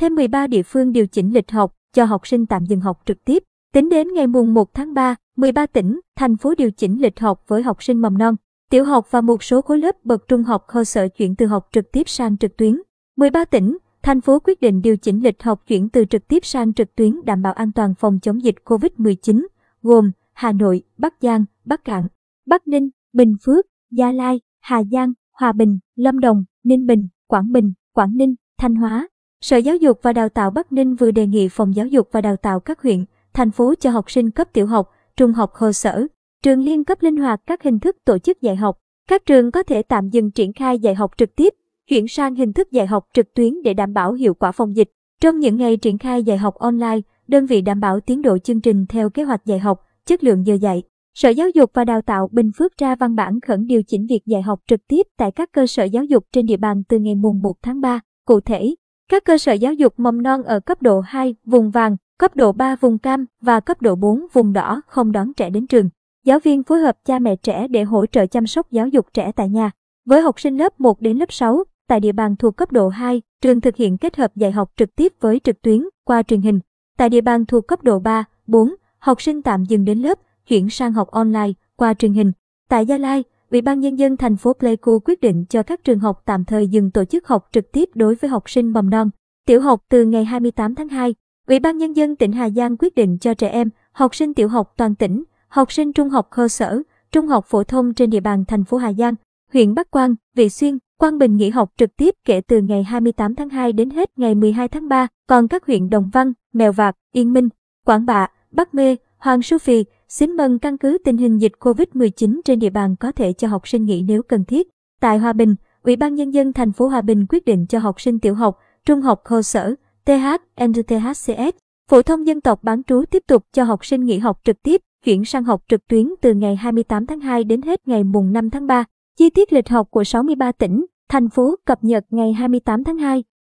Thêm 13 địa phương điều chỉnh lịch học cho học sinh tạm dừng học trực tiếp. Tính đến ngày mùng 1 tháng 3, 13 tỉnh, thành phố điều chỉnh lịch học với học sinh mầm non, tiểu học và một số khối lớp bậc trung học cơ sở chuyển từ học trực tiếp sang trực tuyến. 13 tỉnh, thành phố quyết định điều chỉnh lịch học chuyển từ trực tiếp sang trực tuyến đảm bảo an toàn phòng chống dịch COVID-19, gồm Hà Nội, Bắc Giang, Bắc Cạn, Bắc Ninh, Bình Phước, Gia Lai, Hà Giang, Hòa Bình, Lâm Đồng, Ninh Bình, Quảng Bình, Quảng Ninh, Thanh Hóa. Sở Giáo dục và Đào tạo Bắc Ninh vừa đề nghị Phòng Giáo dục và Đào tạo các huyện, thành phố cho học sinh cấp tiểu học, trung học cơ sở, trường liên cấp linh hoạt các hình thức tổ chức dạy học. Các trường có thể tạm dừng triển khai dạy học trực tiếp, chuyển sang hình thức dạy học trực tuyến để đảm bảo hiệu quả phòng dịch. Trong những ngày triển khai dạy học online, đơn vị đảm bảo tiến độ chương trình theo kế hoạch dạy học, chất lượng giờ dạy. Sở Giáo dục và Đào tạo Bình Phước ra văn bản khẩn điều chỉnh việc dạy học trực tiếp tại các cơ sở giáo dục trên địa bàn từ ngày mùng 1 tháng 3. Cụ thể, các cơ sở giáo dục mầm non ở cấp độ 2, vùng vàng, cấp độ 3 vùng cam và cấp độ 4 vùng đỏ không đón trẻ đến trường. Giáo viên phối hợp cha mẹ trẻ để hỗ trợ chăm sóc giáo dục trẻ tại nhà. Với học sinh lớp 1 đến lớp 6, tại địa bàn thuộc cấp độ 2, trường thực hiện kết hợp dạy học trực tiếp với trực tuyến qua truyền hình. Tại địa bàn thuộc cấp độ 3, 4, học sinh tạm dừng đến lớp, chuyển sang học online qua truyền hình. Tại Gia Lai, Ủy ban nhân dân thành phố Pleiku quyết định cho các trường học tạm thời dừng tổ chức học trực tiếp đối với học sinh mầm non, tiểu học từ ngày 28 tháng 2. Ủy ban nhân dân tỉnh Hà Giang quyết định cho trẻ em, học sinh tiểu học toàn tỉnh, học sinh trung học cơ sở, trung học phổ thông trên địa bàn thành phố Hà Giang, huyện Bắc Quang, Vị Xuyên, Quang Bình nghỉ học trực tiếp kể từ ngày 28 tháng 2 đến hết ngày 12 tháng 3, còn các huyện Đồng Văn, Mèo Vạc, Yên Minh, Quảng Bạ, Bắc Mê, Hoàng Su Phì, Xín Mần căn cứ tình hình dịch COVID-19 trên địa bàn có thể cho học sinh nghỉ nếu cần thiết. Tại Hòa Bình, Ủy ban Nhân dân thành phố Hòa Bình quyết định cho học sinh tiểu học, trung học cơ sở, TH, NTHCS, phổ thông dân tộc bán trú tiếp tục cho học sinh nghỉ học trực tiếp, chuyển sang học trực tuyến từ ngày 28 tháng 2 đến hết ngày mùng 5 tháng 3. Chi tiết lịch học của 63 tỉnh, thành phố cập nhật ngày 28 tháng 2.